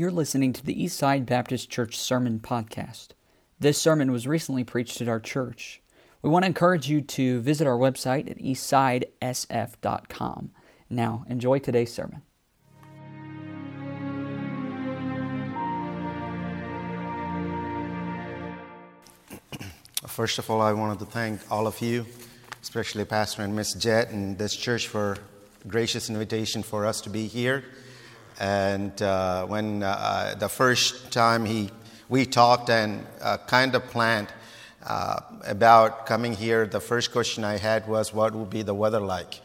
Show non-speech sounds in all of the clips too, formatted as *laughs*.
You're listening to the Eastside Baptist Church Sermon Podcast. This sermon was recently preached at our church. We want to encourage you to visit our website at eastsidesf.com. Now, enjoy today's sermon. *clears throat* First of all, I wanted to thank all of you, especially Pastor and Miss Jet and this church for gracious invitation for us to be here. And uh, when uh, the first time he, we talked and uh, kind of planned uh, about coming here, the first question I had was, What will be the weather like?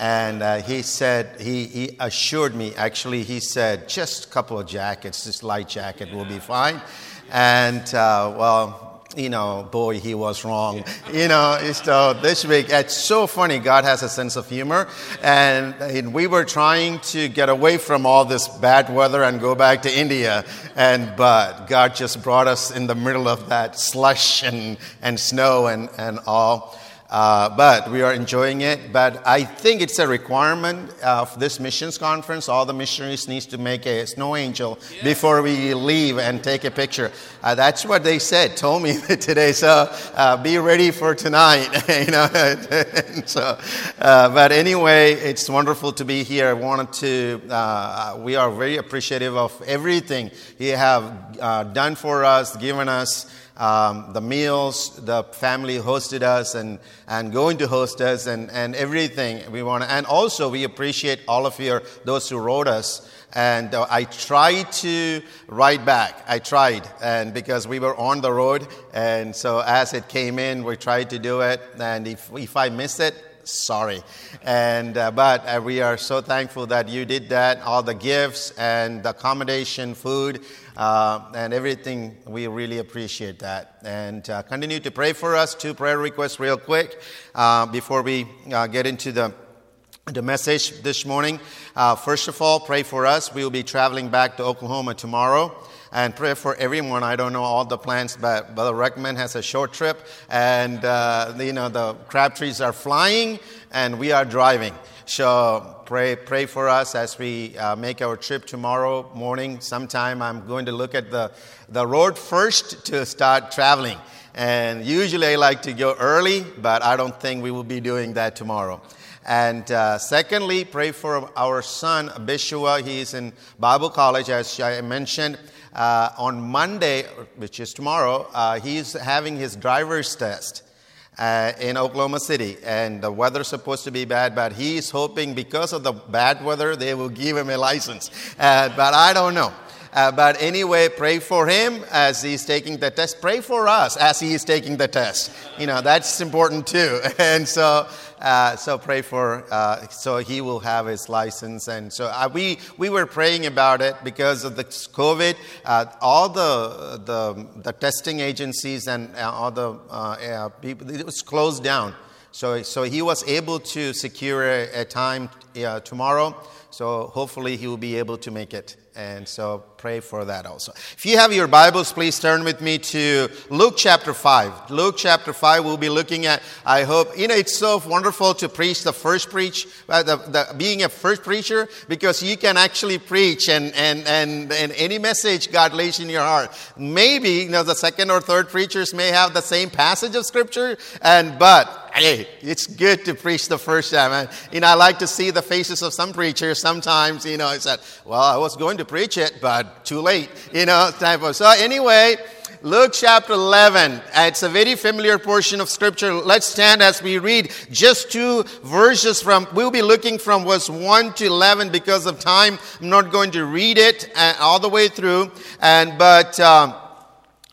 And uh, he said, he, he assured me, actually, he said, just a couple of jackets, this light jacket will be fine. And well, you know, boy, he was wrong. You know, so uh, this week, it's so funny. God has a sense of humor. And, and, we were trying to get away from all this bad weather and go back to India. And, but God just brought us in the middle of that slush and, and snow and, and all. Uh, but we are enjoying it. But I think it's a requirement of this missions conference. All the missionaries needs to make a snow angel before we leave and take a picture. Uh, that's what they said, *laughs* told me today. So uh, be ready for tonight. *laughs* you know. *laughs* so, uh, but anyway, it's wonderful to be here. I wanted to. Uh, we are very appreciative of everything He have uh, done for us, given us um, the meals, the family hosted us and, and going to host us and, and everything we want. And also, we appreciate all of you, those who wrote us. And uh, I tried to write back. I tried, and because we were on the road, and so as it came in, we tried to do it. And if, if I miss it, sorry. And, uh, but uh, we are so thankful that you did that, all the gifts and the accommodation, food, uh, and everything. We really appreciate that. And uh, continue to pray for us. Two prayer requests, real quick, uh, before we uh, get into the the message this morning. first of all, pray for us. We will be traveling back to Oklahoma tomorrow and pray for everyone. I don't know all the plans, but Brother Reckman has a short trip, and uh, you know the Crabtrees are flying, and we are driving. So pray, pray for us as we uh, make our trip tomorrow morning. Sometime I'm going to look at the, the road first to start traveling. And usually I like to go early, but I don't think we will be doing that tomorrow. And uh, secondly, pray for our son, Bishua. He's in Bible college, as I mentioned. Uh, on Monday, which is tomorrow, uh, he's having his driver's test. Uh, in Oklahoma City, and the weather's supposed to be bad, but he's hoping because of the bad weather they will give him a license. Uh, but I don't know. Uh, but anyway, pray for him as he's taking the test. Pray for us as he is taking the test. You know, that's important too. *laughs* And so, uh, so pray for, uh, so he will have his license. And so uh, we, we were praying about it because of the COVID. Uh, all the, the, the testing agencies and uh, all the people, it was closed down. So, so he was able to secure a, a time tomorrow. So hopefully he will be able to make it. And so pray for that also. If you have your Bibles, please turn with me to Luke chapter 5. Luke chapter 5, we'll be looking at, I hope, you know, it's so wonderful to preach the first preach, uh, the, the, being a first preacher, because you can actually preach and, and, and, and any message God lays in your heart. Maybe, you know, the second or third preachers may have the same passage of scripture, and, but, hey, it's good to preach the first time. And, you know, I like to see the faces of some preachers sometimes, you know, I said, well, I was going to preach it, but too late, you know, type of. So anyway, Luke chapter 11. It's a very familiar portion of scripture. Let's stand as we read just two verses from, we'll be looking from verse 1 to 11 because of time. I'm not going to read it uh, all the way through. And, but, um,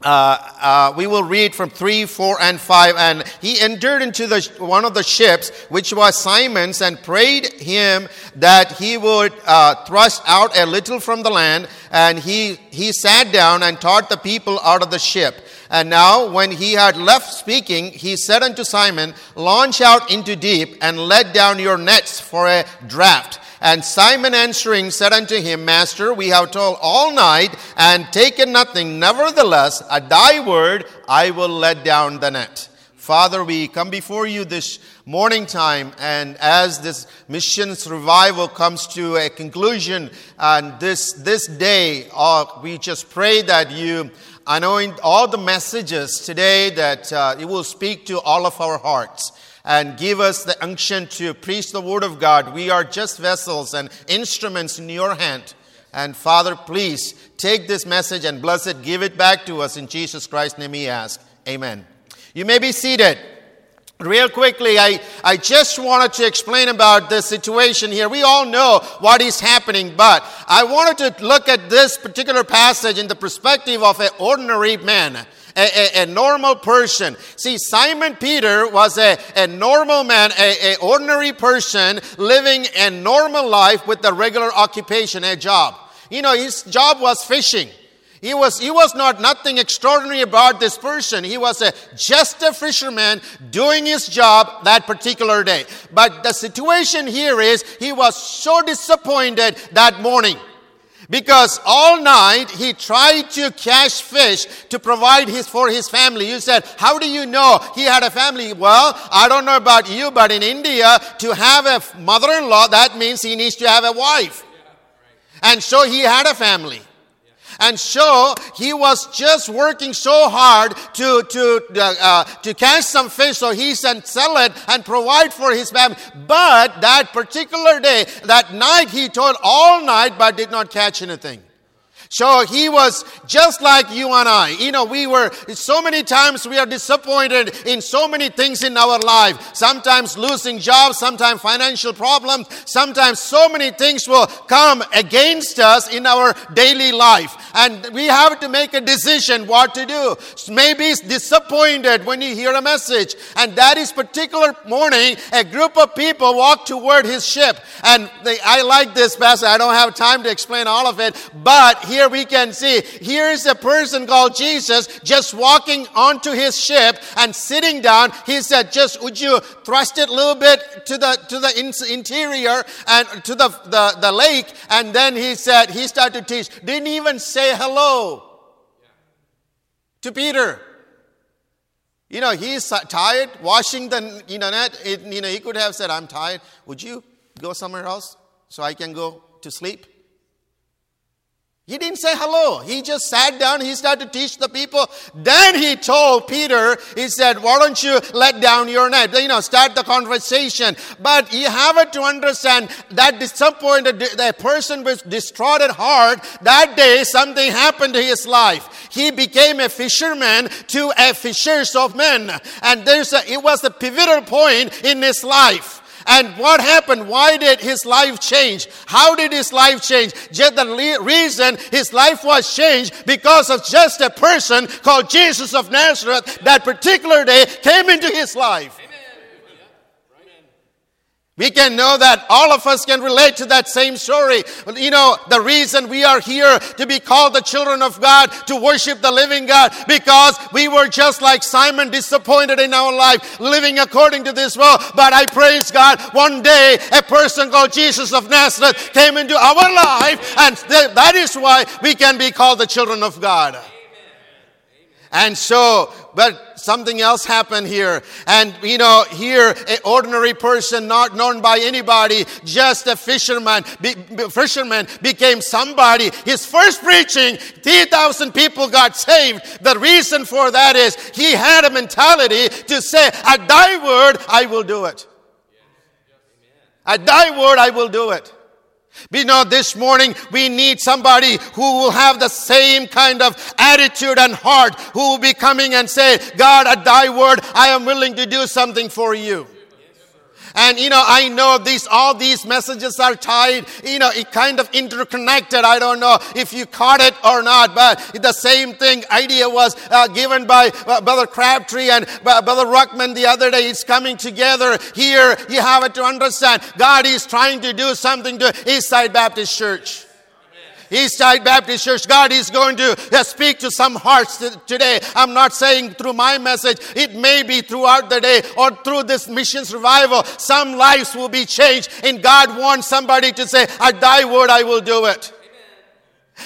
uh, uh, we will read from 3, 4, and 5. And he entered into the, one of the ships, which was Simon's, and prayed him that he would uh, thrust out a little from the land. And he, he sat down and taught the people out of the ship. And now, when he had left speaking, he said unto Simon, Launch out into deep and let down your nets for a draught. And Simon answering said unto him, Master, we have toiled all night and taken nothing. Nevertheless, at thy word I will let down the net. Father, we come before you this morning time, and as this missions revival comes to a conclusion, and this, this day, uh, we just pray that you anoint all the messages today, that uh, it will speak to all of our hearts and give us the unction to preach the word of God. We are just vessels and instruments in your hand. And Father, please take this message and bless it. Give it back to us in Jesus Christ's name we ask. Amen. You may be seated. Real quickly, I, I just wanted to explain about this situation here. We all know what is happening, but I wanted to look at this particular passage in the perspective of an ordinary man. A, a, a, normal person. See, Simon Peter was a, a normal man, a, a ordinary person living a normal life with a regular occupation, a job. You know, his job was fishing. He was, he was not nothing extraordinary about this person. He was a, just a fisherman doing his job that particular day. But the situation here is he was so disappointed that morning. Because all night he tried to catch fish to provide his for his family. You said, How do you know he had a family? Well, I don't know about you, but in India, to have a mother in law, that means he needs to have a wife. And so he had a family. And so he was just working so hard to, to, uh, uh, to catch some fish so he can sell it and provide for his family. But that particular day, that night, he told all night but did not catch anything. So he was just like you and I. You know, we were, so many times we are disappointed in so many things in our life. Sometimes losing jobs, sometimes financial problems, sometimes so many things will come against us in our daily life. And we have to make a decision what to do. Maybe disappointed when you hear a message. And that is particular morning, a group of people walked toward his ship. And they, I like this passage. I don't have time to explain all of it. But here here we can see here's a person called Jesus just walking onto his ship and sitting down. He said, just would you thrust it a little bit to the, to the in- interior and to the, the, the lake. And then he said, he started to teach. Didn't even say hello to Peter. You know, he's tired washing the you know, net. It, you know, he could have said, I'm tired. Would you go somewhere else so I can go to sleep? He didn't say hello. He just sat down. He started to teach the people. Then he told Peter, he said, why don't you let down your net? You know, start the conversation. But you have to understand that disappointed, the person was distraught at heart. That day, something happened to his life. He became a fisherman to a fishers of men. And there's a, it was a pivotal point in his life. And what happened? Why did his life change? How did his life change? Just the reason his life was changed because of just a person called Jesus of Nazareth that particular day came into his life. We can know that all of us can relate to that same story. You know, the reason we are here to be called the children of God, to worship the living God, because we were just like Simon, disappointed in our life, living according to this world. But I praise God, one day a person called Jesus of Nazareth came into our life, and that is why we can be called the children of God. And so, but something else happened here. And you know, here, an ordinary person, not known by anybody, just a fisherman, be, fisherman became somebody. His first preaching, 3,000 people got saved. The reason for that is he had a mentality to say, at thy word, I will do it. At thy word, I will do it. We know this morning we need somebody who will have the same kind of attitude and heart, who will be coming and say, God, at thy word, I am willing to do something for you. And you know, I know these, all these messages are tied, you know, it kind of interconnected. I don't know if you caught it or not, but the same thing idea was uh, given by uh, Brother Crabtree and uh, Brother Ruckman the other day. It's coming together here. You have to understand. God is trying to do something to Eastside Baptist Church. Eastside Baptist Church, God is going to uh, speak to some hearts today. I'm not saying through my message, it may be throughout the day or through this missions revival. Some lives will be changed, and God wants somebody to say, At thy word I will do it.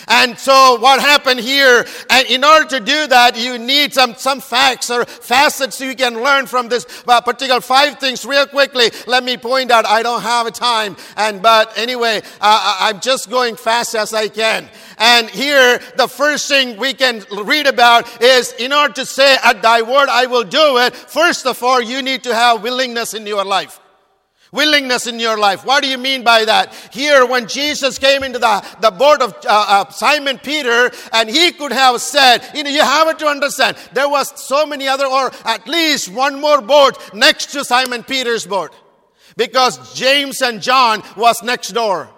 And so what happened here, and in order to do that, you need some, some facts or facets you can learn from this uh, particular five things real quickly. Let me point out, I don't have a time. And, but anyway, uh, I'm just going fast as I can. And here, the first thing we can read about is in order to say, at thy word I will do it, first of all, you need to have willingness in your life. Willingness in your life. What do you mean by that? Here, when Jesus came into the, the boat of uh, uh, Simon Peter, and he could have said, you know, you have to understand, there was so many other, or at least one more boat next to Simon Peter's boat. Because James and John was next door.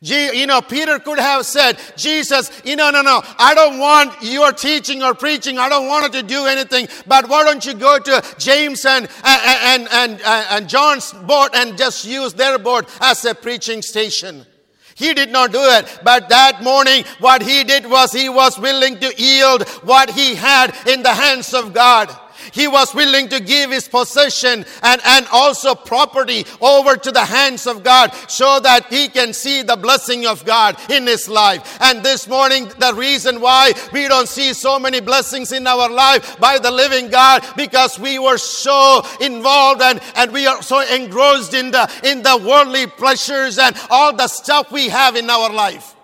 You know, Peter could have said, Jesus, you know, no, no, I don't want your teaching or preaching. I don't want it to do anything. But why don't you go to James and, and, and, and, John's boat and just use their boat as a preaching station? He did not do it. But that morning, what he did was he was willing to yield what he had in the hands of God. He was willing to give his possession and, and also property over to the hands of God so that he can see the blessing of God in his life. And this morning, the reason why we don't see so many blessings in our life by the living God, because we were so involved and, and we are so engrossed in the, in the worldly pleasures and all the stuff we have in our life.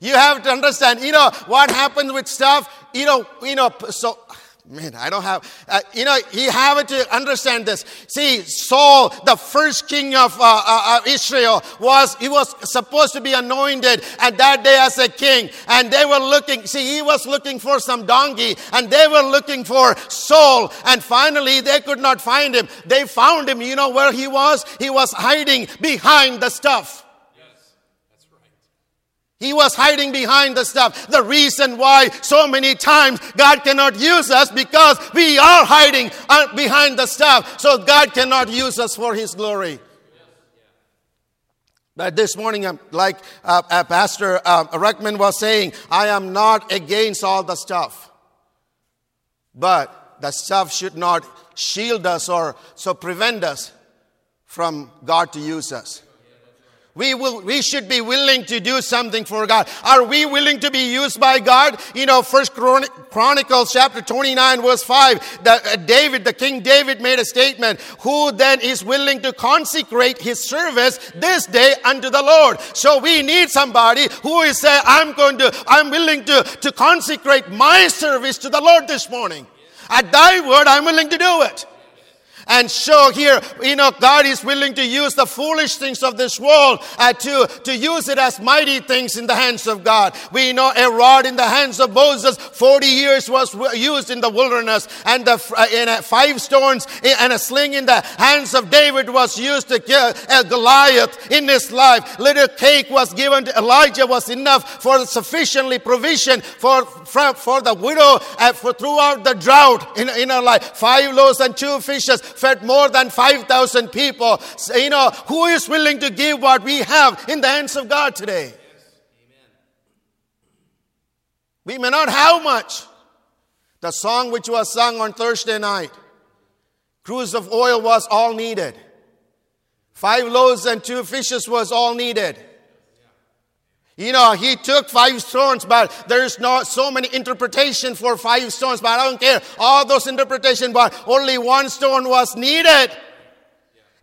You have to understand, you know, what happens with stuff, you know, you know, so Man, I don't have, uh, you know, you have to understand this. See, Saul, the first king of uh, uh, Israel, was, he was supposed to be anointed at that day as a king. And they were looking, see, he was looking for some donkey and they were looking for Saul. And finally, they could not find him. They found him. You know where he was? He was hiding behind the stuff. He was hiding behind the stuff. The reason why so many times God cannot use us because we are hiding uh, behind the stuff. So God cannot use us for His glory. But this morning, like uh, uh, Pastor uh, Ruckman was saying, I am not against all the stuff. But the stuff should not shield us or so prevent us from God to use us. We will, we should be willing to do something for God. Are we willing to be used by God? You know, First Chronicles chapter 29 verse 5, the, uh, David, the King David made a statement, who then is willing to consecrate his service this day unto the Lord. So we need somebody who is say, I'm going to, I'm willing to, to consecrate my service to the Lord this morning. At thy word, I'm willing to do it and show here, you know, God is willing to use the foolish things of this world uh, to, to use it as mighty things in the hands of God. We know a rod in the hands of Moses, 40 years was used in the wilderness, and the uh, five stones and a sling in the hands of David was used to kill a Goliath in his life. Little cake was given to Elijah was enough for sufficiently provision for, for, for the widow uh, for throughout the drought in, in her life. Five loaves and two fishes fed more than 5,000 people. So, you know, who is willing to give what we have in the hands of God today? We may not have much. The song which was sung on Thursday night, cruse of oil was all needed. Five loaves and two fishes was all needed. You know, he took five stones, but there's not so many interpretation for five stones, but I don't care. All those interpretation, but only one stone was needed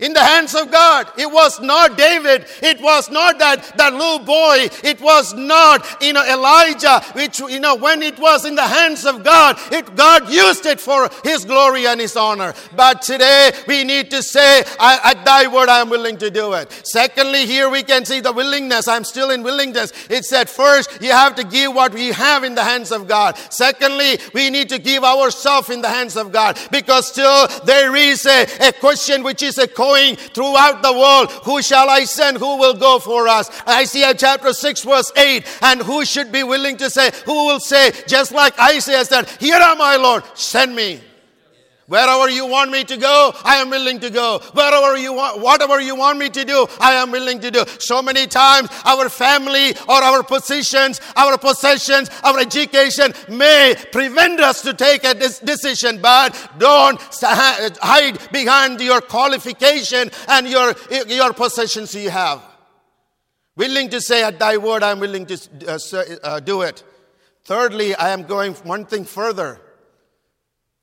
in the hands of God. It was not David. It was not that, that little boy. It was not, you know, Elijah, which, you know, when it was in the hands of God, it, God used it for his glory and his honor. But today we need to say, at thy word, I am willing to do it. Secondly, here we can see the willingness. I'm still in willingness. It said first, you have to give what we have in the hands of God. Secondly, we need to give ourselves in the hands of God because still there is a, a question which is a going throughout the world. Who shall I send? Who will go for us? Isaiah chapter 6 verse 8. And who should be willing to say, who will say, just like Isaiah said, here am I Lord, send me. Wherever you want me to go, I am willing to go. Wherever you want, whatever you want me to do, I am willing to do. So many times, our family or our positions, our possessions, our education may prevent us to take a decision, but don't hide behind your qualification and your, your possessions you have. Willing to say, At thy word, I'm willing to uh, uh, do it. Thirdly, I am going one thing further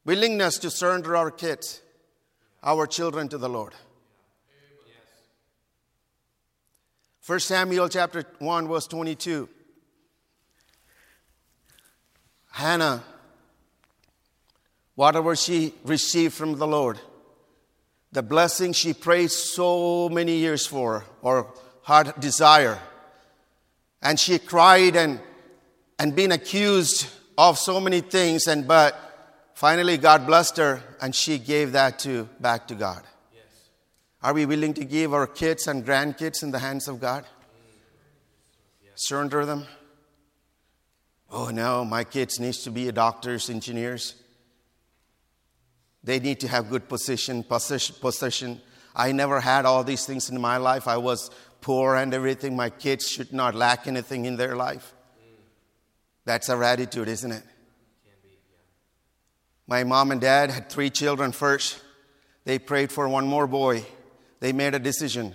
willingness to surrender our kids, our children to the Lord. 1 Samuel chapter 1 verse 22. Hannah whatever she received from the Lord, the blessing she prayed so many years for or had desire. And she cried and, and been accused of so many things, and but finally God blessed her and she gave that to back to God. Are we willing to give our kids and grandkids in the hands of God? Surrender them? Oh no, my kids needs to be doctors, engineers. They need to have good position, possession. I never had all these things in my life. I was poor and everything. My kids should not lack anything in their life. Mm. That's our attitude, isn't it? My mom and dad had three children first. They prayed for one more boy they made a decision.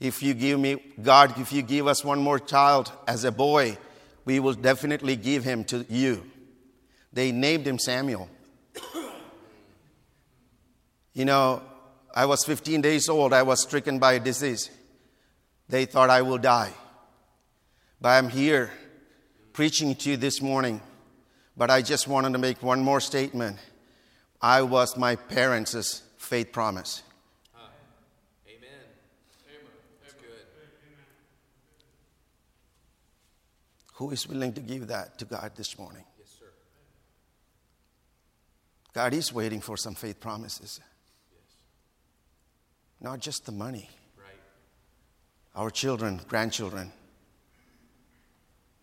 If you give me, God, if you give us one more child as a boy, we will definitely give him to you. They named him Samuel. *coughs* you know, I was 15 days old, I was stricken by a disease. They thought I will die. But I'm here preaching to you this morning. But I just wanted to make one more statement. I was my parents' faith promise. Amen. Amen. Who is willing to give that to God this morning? Yes, sir. God is waiting for some faith promises. Yes. Not just the money. Right. Our children, grandchildren,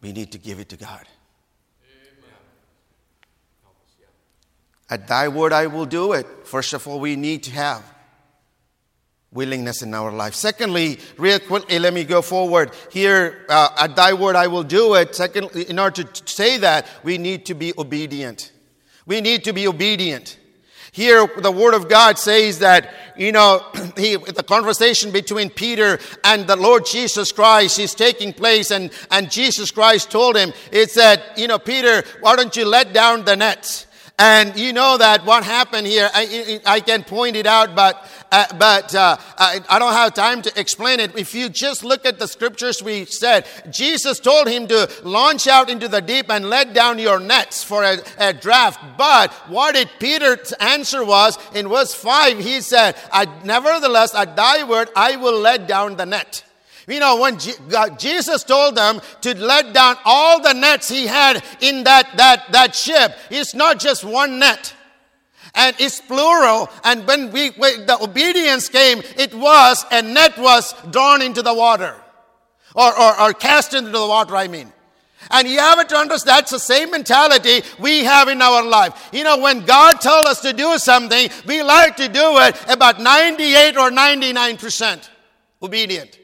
we need to give it to God. At thy word I will do it. First of all, we need to have willingness in our life. Secondly, real quickly, let me go forward. Here, uh, at thy word I will do it. Secondly, in order to say that, we need to be obedient. We need to be obedient. Here, the Word of God says that, you know, *clears throat* he, the conversation between Peter and the Lord Jesus Christ is taking place, and, and Jesus Christ told him, it said, you know, Peter, why don't you let down the nets? And you know that what happened here, I, I can point it out, but, uh, but uh, I, I don't have time to explain it. If you just look at the scriptures we said, Jesus told him to launch out into the deep and let down your nets for a, a draft. But what did Peter's answer was in verse 5, he said, Nevertheless, at thy word, I will let down the net. You know, when Jesus told them to let down all the nets he had in that, that, that ship, it's not just one net. And it's plural. And when we, when the obedience came, it was, a net was drawn into the water. Or, or, or cast into the water, I mean. And you have to understand that's the same mentality we have in our life. You know, when God tells us to do something, we like to do it about 98 or 99% obedient.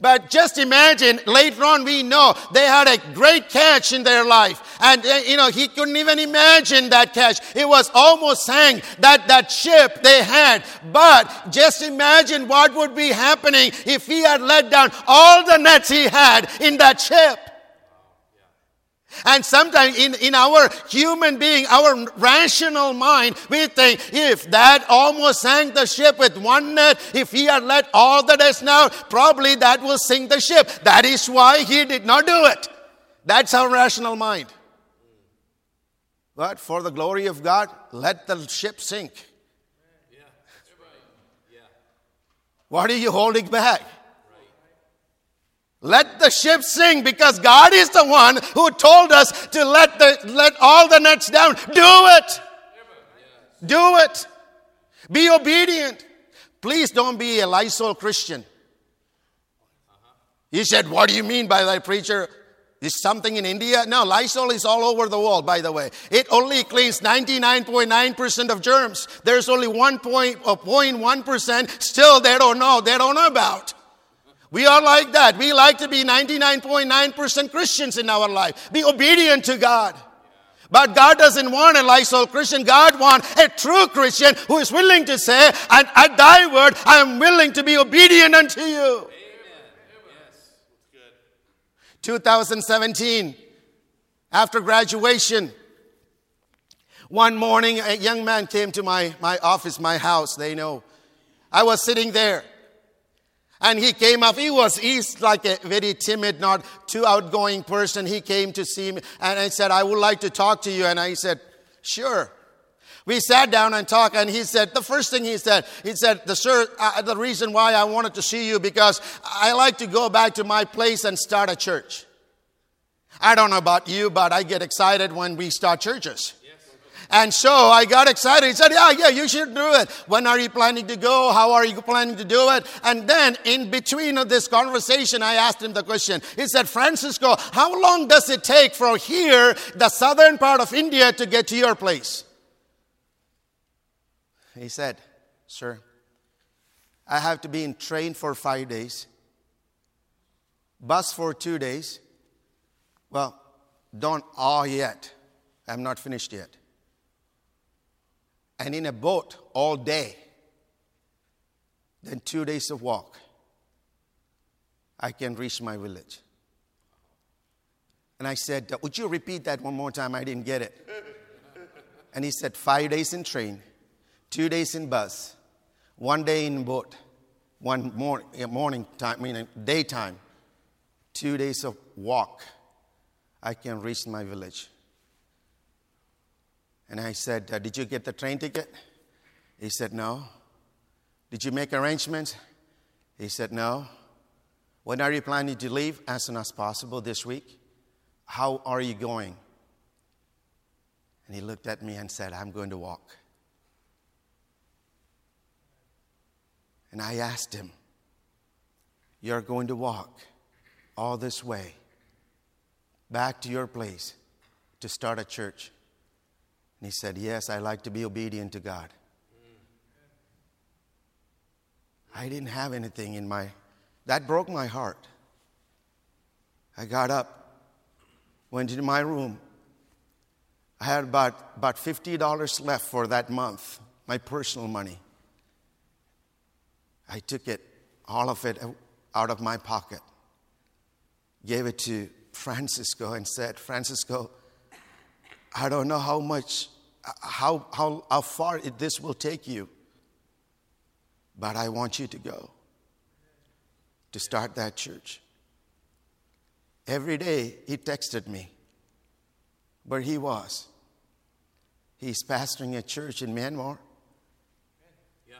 But just imagine later on we know they had a great catch in their life. And uh, you know, he couldn't even imagine that catch. It was almost sank that, that ship they had. But just imagine what would be happening if he had let down all the nets he had in that ship. And sometimes in, in our human being, our rational mind, we think if that almost sank the ship with one net, if he had let all the nets down, probably that will sink the ship. That is why he did not do it. That's our rational mind. But for the glory of God, let the ship sink. Yeah. Yeah. What are you holding back? Let the ship sink because God is the one who told us to let, the, let all the nets down. Do it. Do it. Be obedient. Please don't be a Lysol Christian. He said, What do you mean by that, preacher? Is something in India? No, Lysol is all over the world, by the way. It only cleans 99.9% of germs. There's only 1.1% uh, still they don't know, they don't know about. We are like that. We like to be 99.9% Christians in our life. Be obedient to God. But God doesn't want a Lysol Christian. God wants a true Christian who is willing to say, and at thy word, I am willing to be obedient unto you. 2017, after graduation, one morning a young man came to my, my office, my house, they know. I was sitting there. And he came up. He was, he's like a very timid, not too outgoing person. He came to see me and I said, I would like to talk to you. And I said, sure. We sat down and talked, and he said, the first thing he said, he said, the, sir, uh, the reason why I wanted to see you because I like to go back to my place and start a church. I don't know about you, but I get excited when we start churches. And so I got excited. He said, Yeah, yeah, you should do it. When are you planning to go? How are you planning to do it? And then in between of this conversation, I asked him the question. He said, Francisco, how long does it take from here, the southern part of India, to get to your place? He said, Sir, I have to be in train for five days, bus for two days. Well, don't all yet. I'm not finished yet. And in a boat all day. Then two days of walk. I can reach my village. And I said, Would you repeat that one more time? I didn't get it. And he said, Five days in train two days in bus, one day in boat, one morning, morning time, meaning daytime, two days of walk, I can reach my village. And I said, uh, Did you get the train ticket? He said, No. Did you make arrangements? He said, No. When are you planning to leave? As soon as possible this week. How are you going? And he looked at me and said, I'm going to walk. And I asked him, You're going to walk all this way back to your place to start a church? And he said, Yes, I like to be obedient to God. I didn't have anything in my, that broke my heart. I got up, went into my room. I had about, about $50 left for that month, my personal money. I took it, all of it, uh, out of my pocket, gave it to Francisco, and said, Francisco, I don't know how much, how, how, how far it, this will take you, but I want you to go to start that church. Every day he texted me where he was. He's pastoring a church in Myanmar.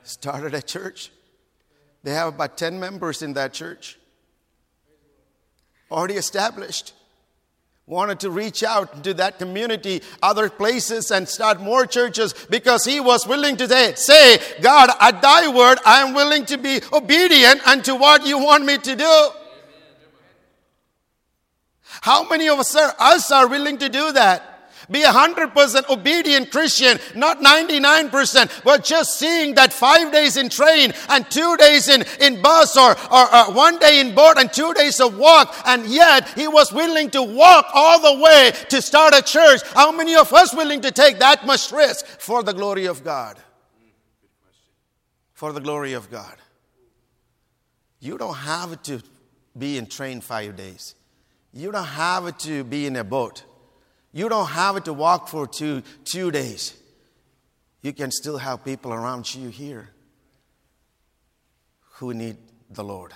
Started a church. They have about 10 members in that church, already established. Wanted to reach out to that community, other places, and start more churches because he was willing to say, say, God, at thy word, I am willing to be obedient unto what you want me to do. How many of us are, us are willing to do that? Be a hundred percent obedient Christian, not 99%, but just seeing that five days in train and two days in, in bus or, or uh, one day in boat and two days of walk. And yet he was willing to walk all the way to start a church. How many of us willing to take that much risk for the glory of God? For the glory of God. You don't have to be in train five days. You don't have to be in a boat. You don't have it to walk for two, two days. You can still have people around you here who need the Lord.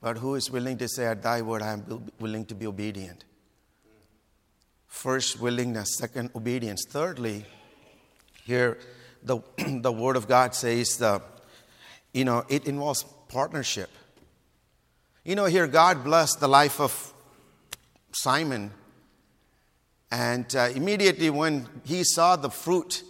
But who is willing to say, At thy word, I am willing to be obedient? First, willingness. Second, obedience. Thirdly, here, the, *clears throat* the word of God says, the, you know, it involves partnership. You know, here, God blessed the life of Simon. And uh, immediately when he saw the fruit,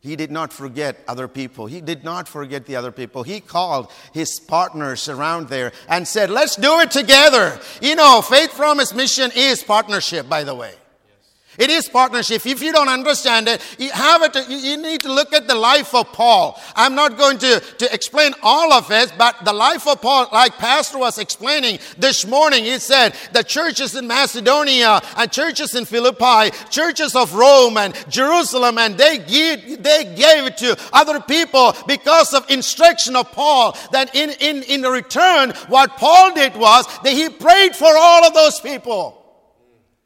he did not forget other people. He did not forget the other people. He called his partners around there and said, Let's do it together. You know, Faith Promise Mission is partnership, by the way. It is partnership. If you don't understand it, you have it. You need to look at the life of Paul. I'm not going to, to explain all of it, but the life of Paul, like Pastor was explaining this morning, he said the churches in Macedonia and churches in Philippi, churches of Rome and Jerusalem, and they give, they gave it to other people because of instruction of Paul. That in, in, in return, what Paul did was that he prayed for all of those people.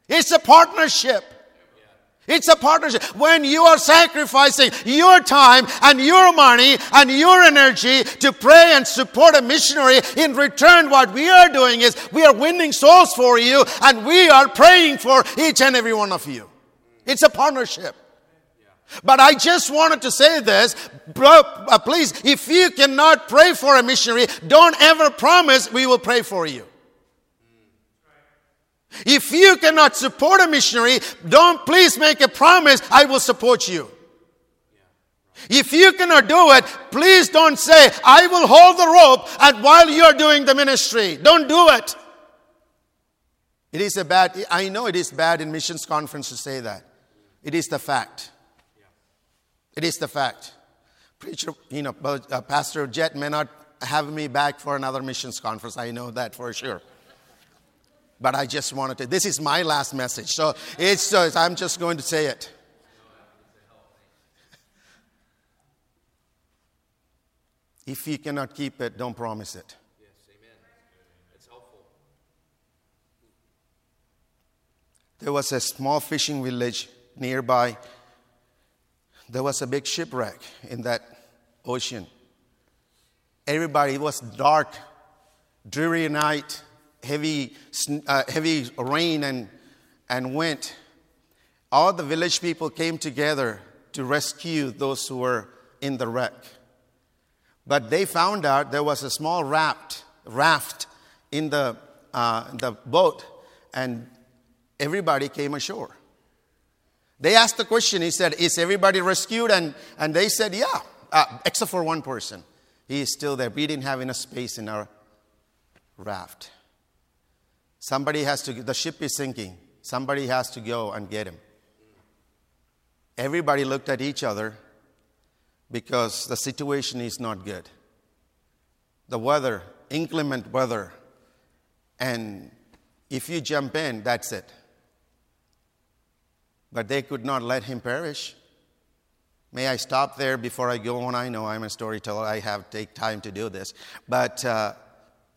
It's a partnership. It's a partnership. When you are sacrificing your time and your money and your energy to pray and support a missionary, in return, what we are doing is we are winning souls for you and we are praying for each and every one of you. It's a partnership. But I just wanted to say this, uh, please, if you cannot pray for a missionary, don't ever promise we will pray for you. If you cannot support a missionary, don't please make a promise, I will support you. If you cannot do it, please don't say, I will hold the rope and while you're doing the ministry. Don't do it. It is a bad, I know it is bad in missions conference to say that. It is the fact. It is the fact. Preacher, you know, uh, Pastor Jet may not have me back for another missions conference. I know that for sure but I just wanted to. This is my last message, so it's. Uh, I'm just going to say it. *laughs* If you cannot keep it, don't promise it. Yes, amen. It's helpful. There was a small fishing village nearby. There was a big shipwreck in that ocean. Everybody, it was dark, dreary night heavy, uh, heavy rain and, and wind, all the village people came together to rescue those who were in the wreck. But they found out there was a small raft, raft in the, uh, the boat, and everybody came ashore. They asked the question, he said, Is everybody rescued? And, and they said, Yeah, uh, except for one person. He is still there. We didn't have enough space in our raft. Somebody has to, the ship is sinking. Somebody has to go and get him. Everybody looked at each other because the situation is not good. The weather, inclement weather, and if you jump in, that's it. But they could not let him perish. May I stop there before I go on? I know I'm a storyteller. I have take time to do this. But uh,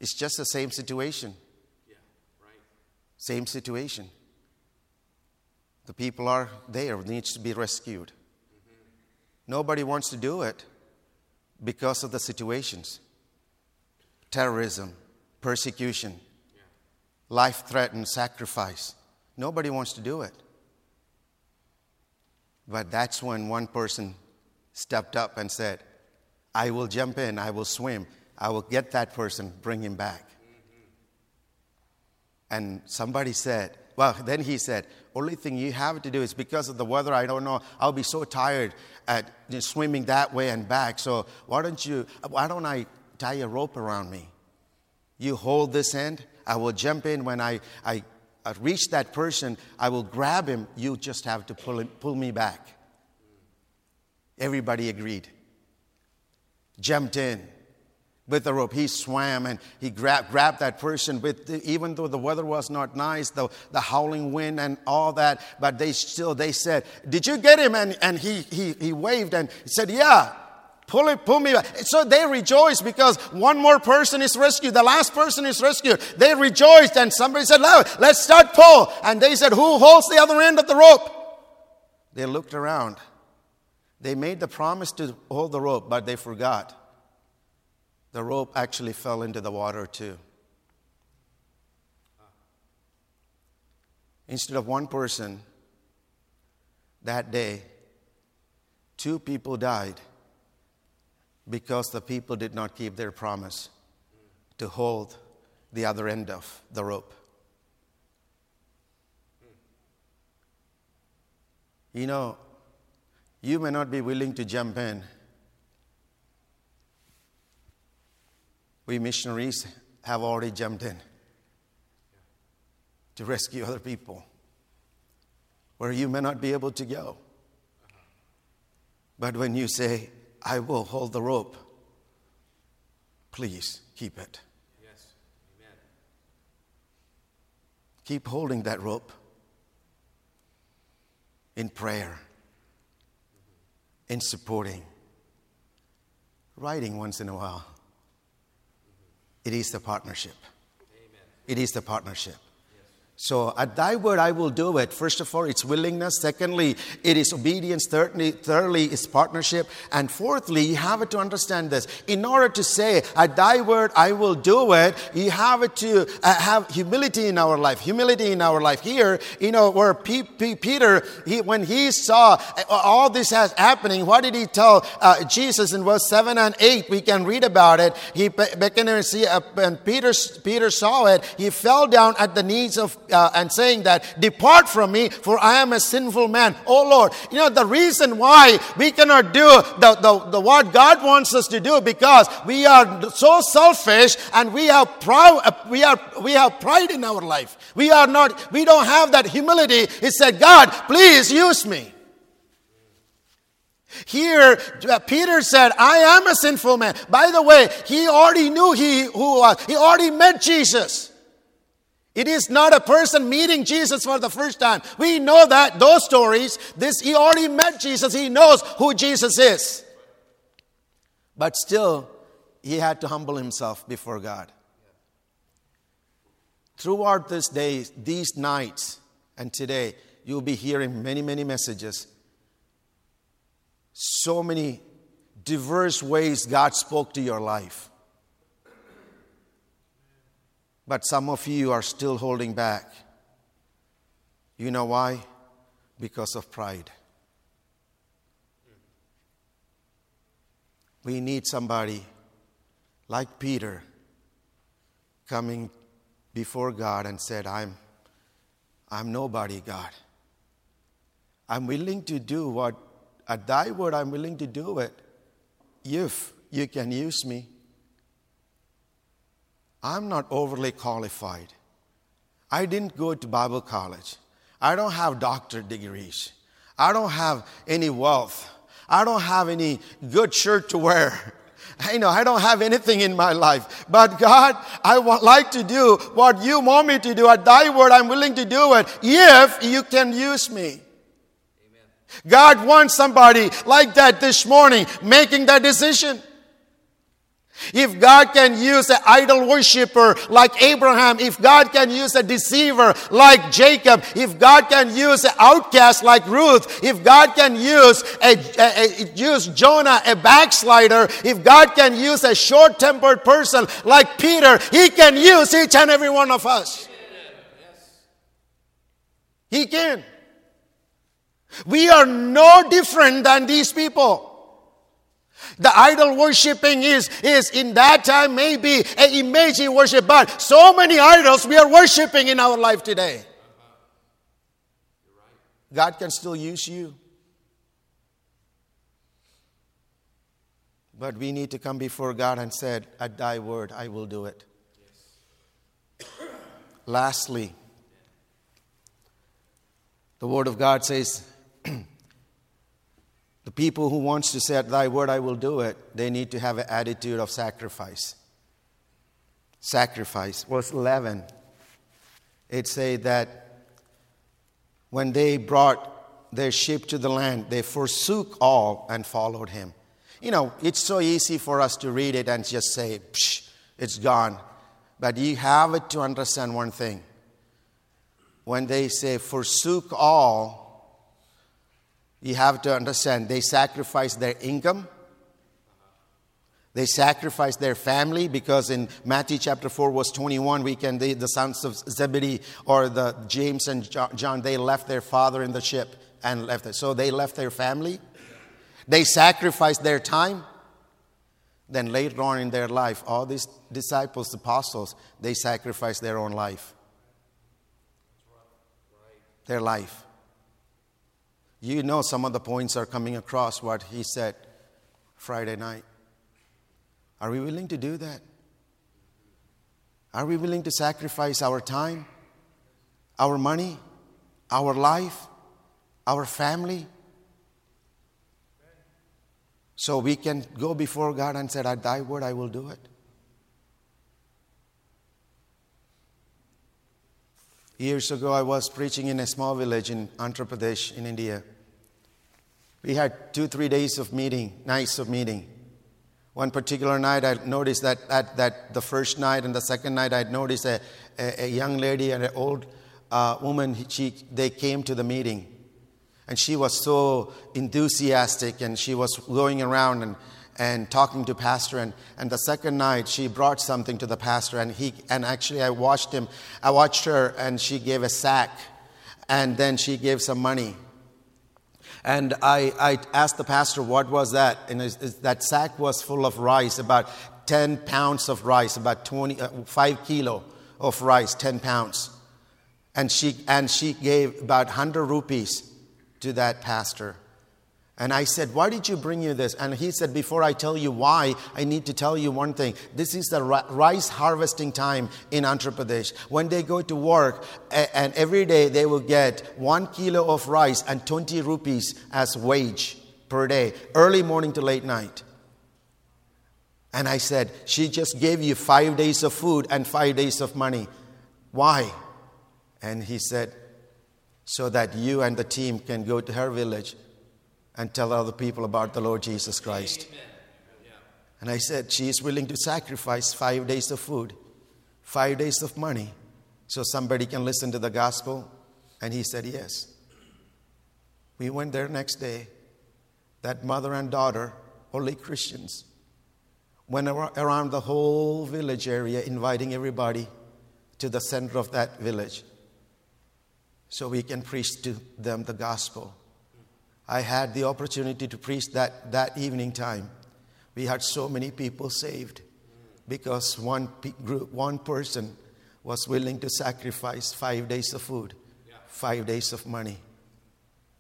it's just the same situation. Same situation. The people are there, needs to be rescued. Nobody wants to do it because of the situations. Terrorism, persecution, life threatened sacrifice. Nobody wants to do it. But that's when one person stepped up and said, I will jump in, I will swim, I will get that person, bring him back. And somebody said, well, then he said, only thing you have to do is because of the weather, I don't know, I'll be so tired at swimming that way and back. So why don't you, why don't I tie a rope around me? You hold this end, I will jump in when I, I, I reach that person, I will grab him, you just have to pull, him, pull me back. Everybody agreed. Jumped in with the rope. He swam and he grabbed, grabbed that person with, the, even though the weather was not nice, the, the howling wind and all that, but they still, they said, did you get him? And, and he, he, he waved and he said, yeah. Pull it, pull me back. So they rejoiced because one more person is rescued. The last person is rescued. They rejoiced and somebody said, let's start pull. And they said, who holds the other end of the rope? They looked around. They made the promise to hold the rope, but they forgot the rope actually fell into the water too. Instead of one person that day, two people died because the people did not keep their promise to hold the other end of the rope. You know, you may not be willing to jump in we missionaries have already jumped in to rescue other people. where you may not be able to go. But when you say, I will hold the rope, please keep it. Yes. Amen. Keep holding that rope in prayer, in supporting, writing once in a while. It is the partnership. Amen. It is the partnership. So at thy word I will do it. First of all, it's willingness. Secondly, it is obedience. Thirdly, thirdly, it's partnership. And fourthly, you have to understand this. In order to say, at thy word I will do it, you have to uh, have humility in our life. Humility in our life. Here, you know, where P- P- Peter, he, when he saw uh, all this has happening, what did he tell uh, Jesus in verse 7 and 8? We can read about it. He began to see, uh, when Peter, Peter saw it, he fell down at the knees of uh, and saying that, Depart from me, for I am a sinful man. Oh Lord. You know, the reason why we cannot do the, the, the what God wants us to do because we are so selfish and we have proud, uh, we are, we have pride in our life. We are not, we don't have that humility. He said, God, please use me. Here, uh, Peter said, I am a sinful man. By the way, he already knew he who was. He already met Jesus. It is not a person meeting Jesus for the first time. We know that, those stories. This, he already met Jesus. He knows who Jesus is. But still, he had to humble himself before God. Throughout this day, these nights, and today, you'll be hearing many, many messages. So many diverse ways God spoke to your life. But some of you are still holding back. You know why? Because of pride. We need somebody like Peter coming before God and said, I'm, I'm nobody, God. I'm willing to do what, at thy word, I'm willing to do it if you can use me. I'm not overly qualified. I didn't go to Bible college. I don't have doctorate degrees. I don't have any wealth. I don't have any good shirt to wear. *laughs* I know I don't have anything in my life. But God, I would like to do what you want me to do. At thy word, I'm willing to do it if you can use me. God wants somebody like that this morning making that decision. If God can use an idol worshiper like Abraham, if God can use a deceiver like Jacob, if God can use an outcast like Ruth, if God can use a, a, a use Jonah, a backslider, if God can use a short-tempered person like Peter, He can use each and every one of us. He can. We are no different than these people. The idol worshiping is, is in that time maybe an image worship, but so many idols we are worshiping in our life today. God can still use you. But we need to come before God and said, At thy word, I will do it. Lastly, the word of God says, *clears throat* the people who wants to say, At thy word I will do it, they need to have an attitude of sacrifice. Sacrifice. Verse 11, it say that when they brought their sheep to the land, they forsook all and followed him. You know, it's so easy for us to read it and just say, Psh, it's gone. But you have to understand one thing. When they say forsook all, you have to understand they sacrificed their income. They sacrificed their family because in Matthew chapter 4, verse 21, we can, they, the sons of Zebedee or the James and John, they left their father in the ship and left it. So they left their family. They sacrificed their time. Then later on in their life, all these disciples, apostles, they sacrificed their own life. Their life. You know, some of the points are coming across what he said Friday night. Are we willing to do that? Are we willing to sacrifice our time, our money, our life our family. So we can go before God and say, At thy word I will do it. Years ago, I was preaching in a small village in Andhra Pradesh in India. We had two, three days of meeting, nights of meeting. One particular night, I noticed that, that, that the first night and the second night, I noticed a, a, a young lady and an old uh, woman, she, they came to the meeting. And she was so enthusiastic and she was going around and, and talking to pastor and, and the second night she brought something to the pastor and he and actually i watched him i watched her and she gave a sack and then she gave some money. And i, I asked the pastor what was that? And that sack was full of rice about 10 pounds of rice about 20 uh, 5 kilo of rice 10 pounds. And she and she gave about 100 rupees to that pastor and I said, Why did you bring you this? And he said, Before I tell you why, I need to tell you one thing. This is the rice harvesting time in Andhra Pradesh. When they go to work, and every day they will get one kilo of rice and 20 rupees as wage per day, early morning to late night. And I said, She just gave you five days of food and five days of money. Why? And he said, So that you and the team can go to her village and tell other people about the Lord Jesus Christ. And I said, She is willing to sacrifice five days of food, five days of money, so somebody can listen to the gospel. And he said, Yes. We went there next day. That mother and daughter, only Christians, went around the whole village area, inviting everybody to the center of that village so we can preach to them the gospel. I had the opportunity to preach that, that evening time. We had so many people saved because one group, one person was willing to sacrifice five days of food, five days of money.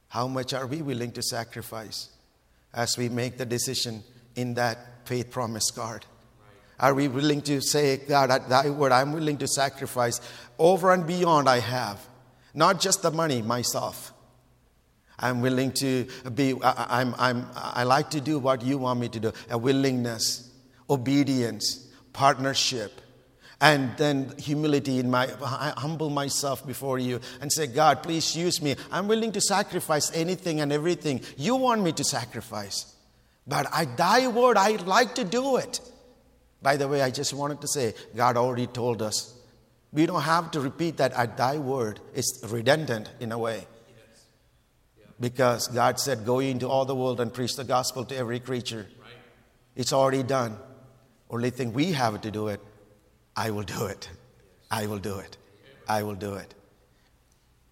How much are we willing to sacrifice as we make the decision in that faith promise card? Are we willing to say, God, at thy word, I'm willing to sacrifice over and beyond I have? Not just the money, myself. I'm willing to be, I, I'm, I'm, I like to do what you want me to do. A willingness, obedience, partnership, and then humility in my, I humble myself before you and say, God, please use me. I'm willing to sacrifice anything and everything you want me to sacrifice. But I, thy word, I like to do it. By the way, I just wanted to say, God already told us. We don't have to repeat that at thy word. It's redundant in a way because God said, Go into all the world and preach the gospel to every creature. Right. It's already done. Only thing we have to do it, I will do it. I will do it. I will do it.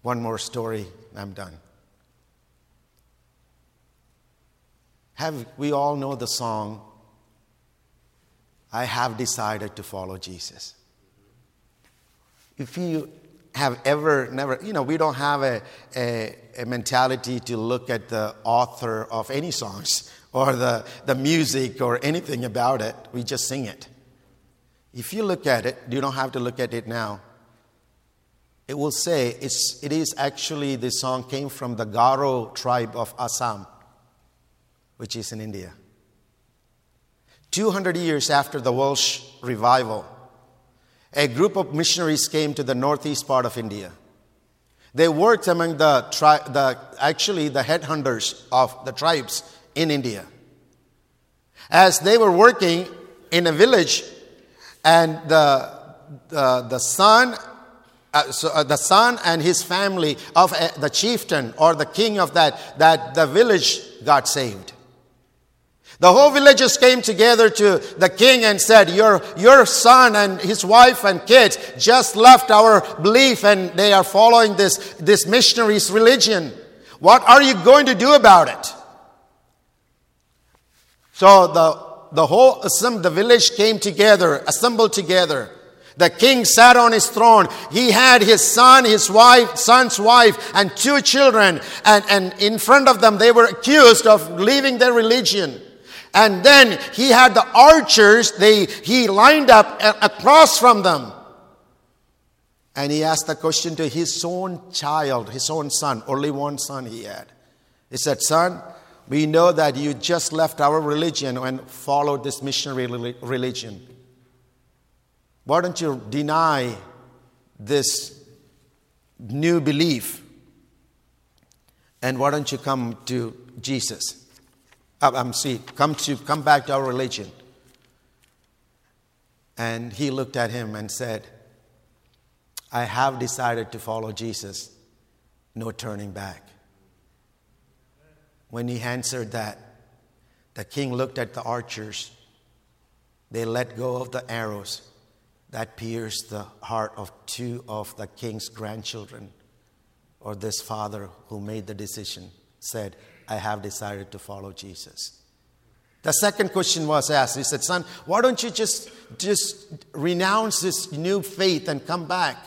One more story, I'm done. Have we all know the song, I have decided to follow Jesus? If you have ever, never, you know, we don't have a, a, a, mentality to look at the author of any songs or the, the music or anything about it. We just sing it. If you look at it, you don't have to look at it now. It will say it's, it is actually the song came from the Garo tribe of Assam, which is in India. 200 years after the Welsh revival, a group of missionaries came to the northeast part of India. They worked among the, tri- the actually the headhunters of the tribes in India. As they were working in a village, and the, the, the son uh, so, uh, the son and his family of uh, the chieftain or the king of that, that the village got saved. The whole villagers came together to the king and said, your, your son and his wife and kids just left our belief and they are following this, this missionary's religion. What are you going to do about it? So the, the whole the village came together, assembled together. The king sat on his throne. He had his son, his wife, son's wife, and two children. And, and in front of them, they were accused of leaving their religion. And then he had the archers, they, he lined up across from them. And he asked the question to his own child, his own son, only one son he had. He said, Son, we know that you just left our religion and followed this missionary religion. Why don't you deny this new belief? And why don't you come to Jesus? I'm um, see, come to come back to our religion. And he looked at him and said, I have decided to follow Jesus, no turning back. When he answered that, the king looked at the archers. They let go of the arrows that pierced the heart of two of the king's grandchildren, or this father who made the decision, said, I have decided to follow Jesus. The second question was asked. He said, Son, why don't you just, just renounce this new faith and come back?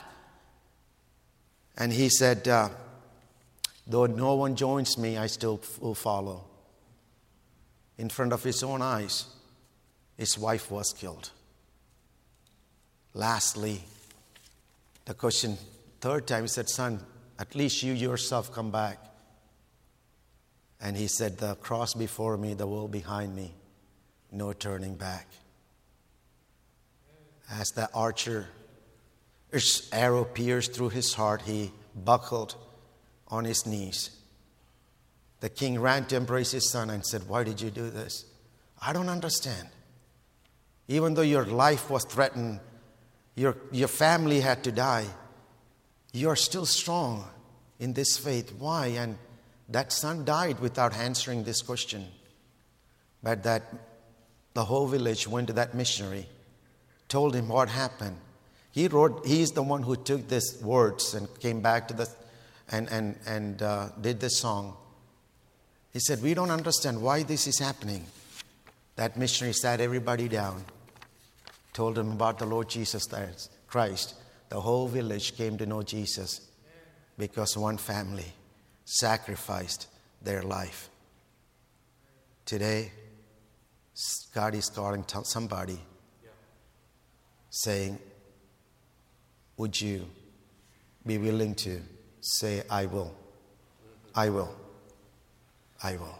And he said, uh, Though no one joins me, I still will follow. In front of his own eyes, his wife was killed. Lastly, the question, third time, he said, Son, at least you yourself come back. And he said, The cross before me, the world behind me, no turning back. As the archer his arrow pierced through his heart. He buckled on his knees. The king ran to embrace his son and said, Why did you do this? I don't understand. Even though your life was threatened, your, your family had to die, you're still strong in this faith. Why? And that son died without answering this question. But that the whole village went to that missionary, told him what happened. He wrote, he's the one who took these words and came back to the, and, and, and uh, did this song. He said, We don't understand why this is happening. That missionary sat everybody down, told them about the Lord Jesus Christ. The whole village came to know Jesus because one family sacrificed their life. Today, God is calling somebody saying, would you be willing to say, I will? I will. I will.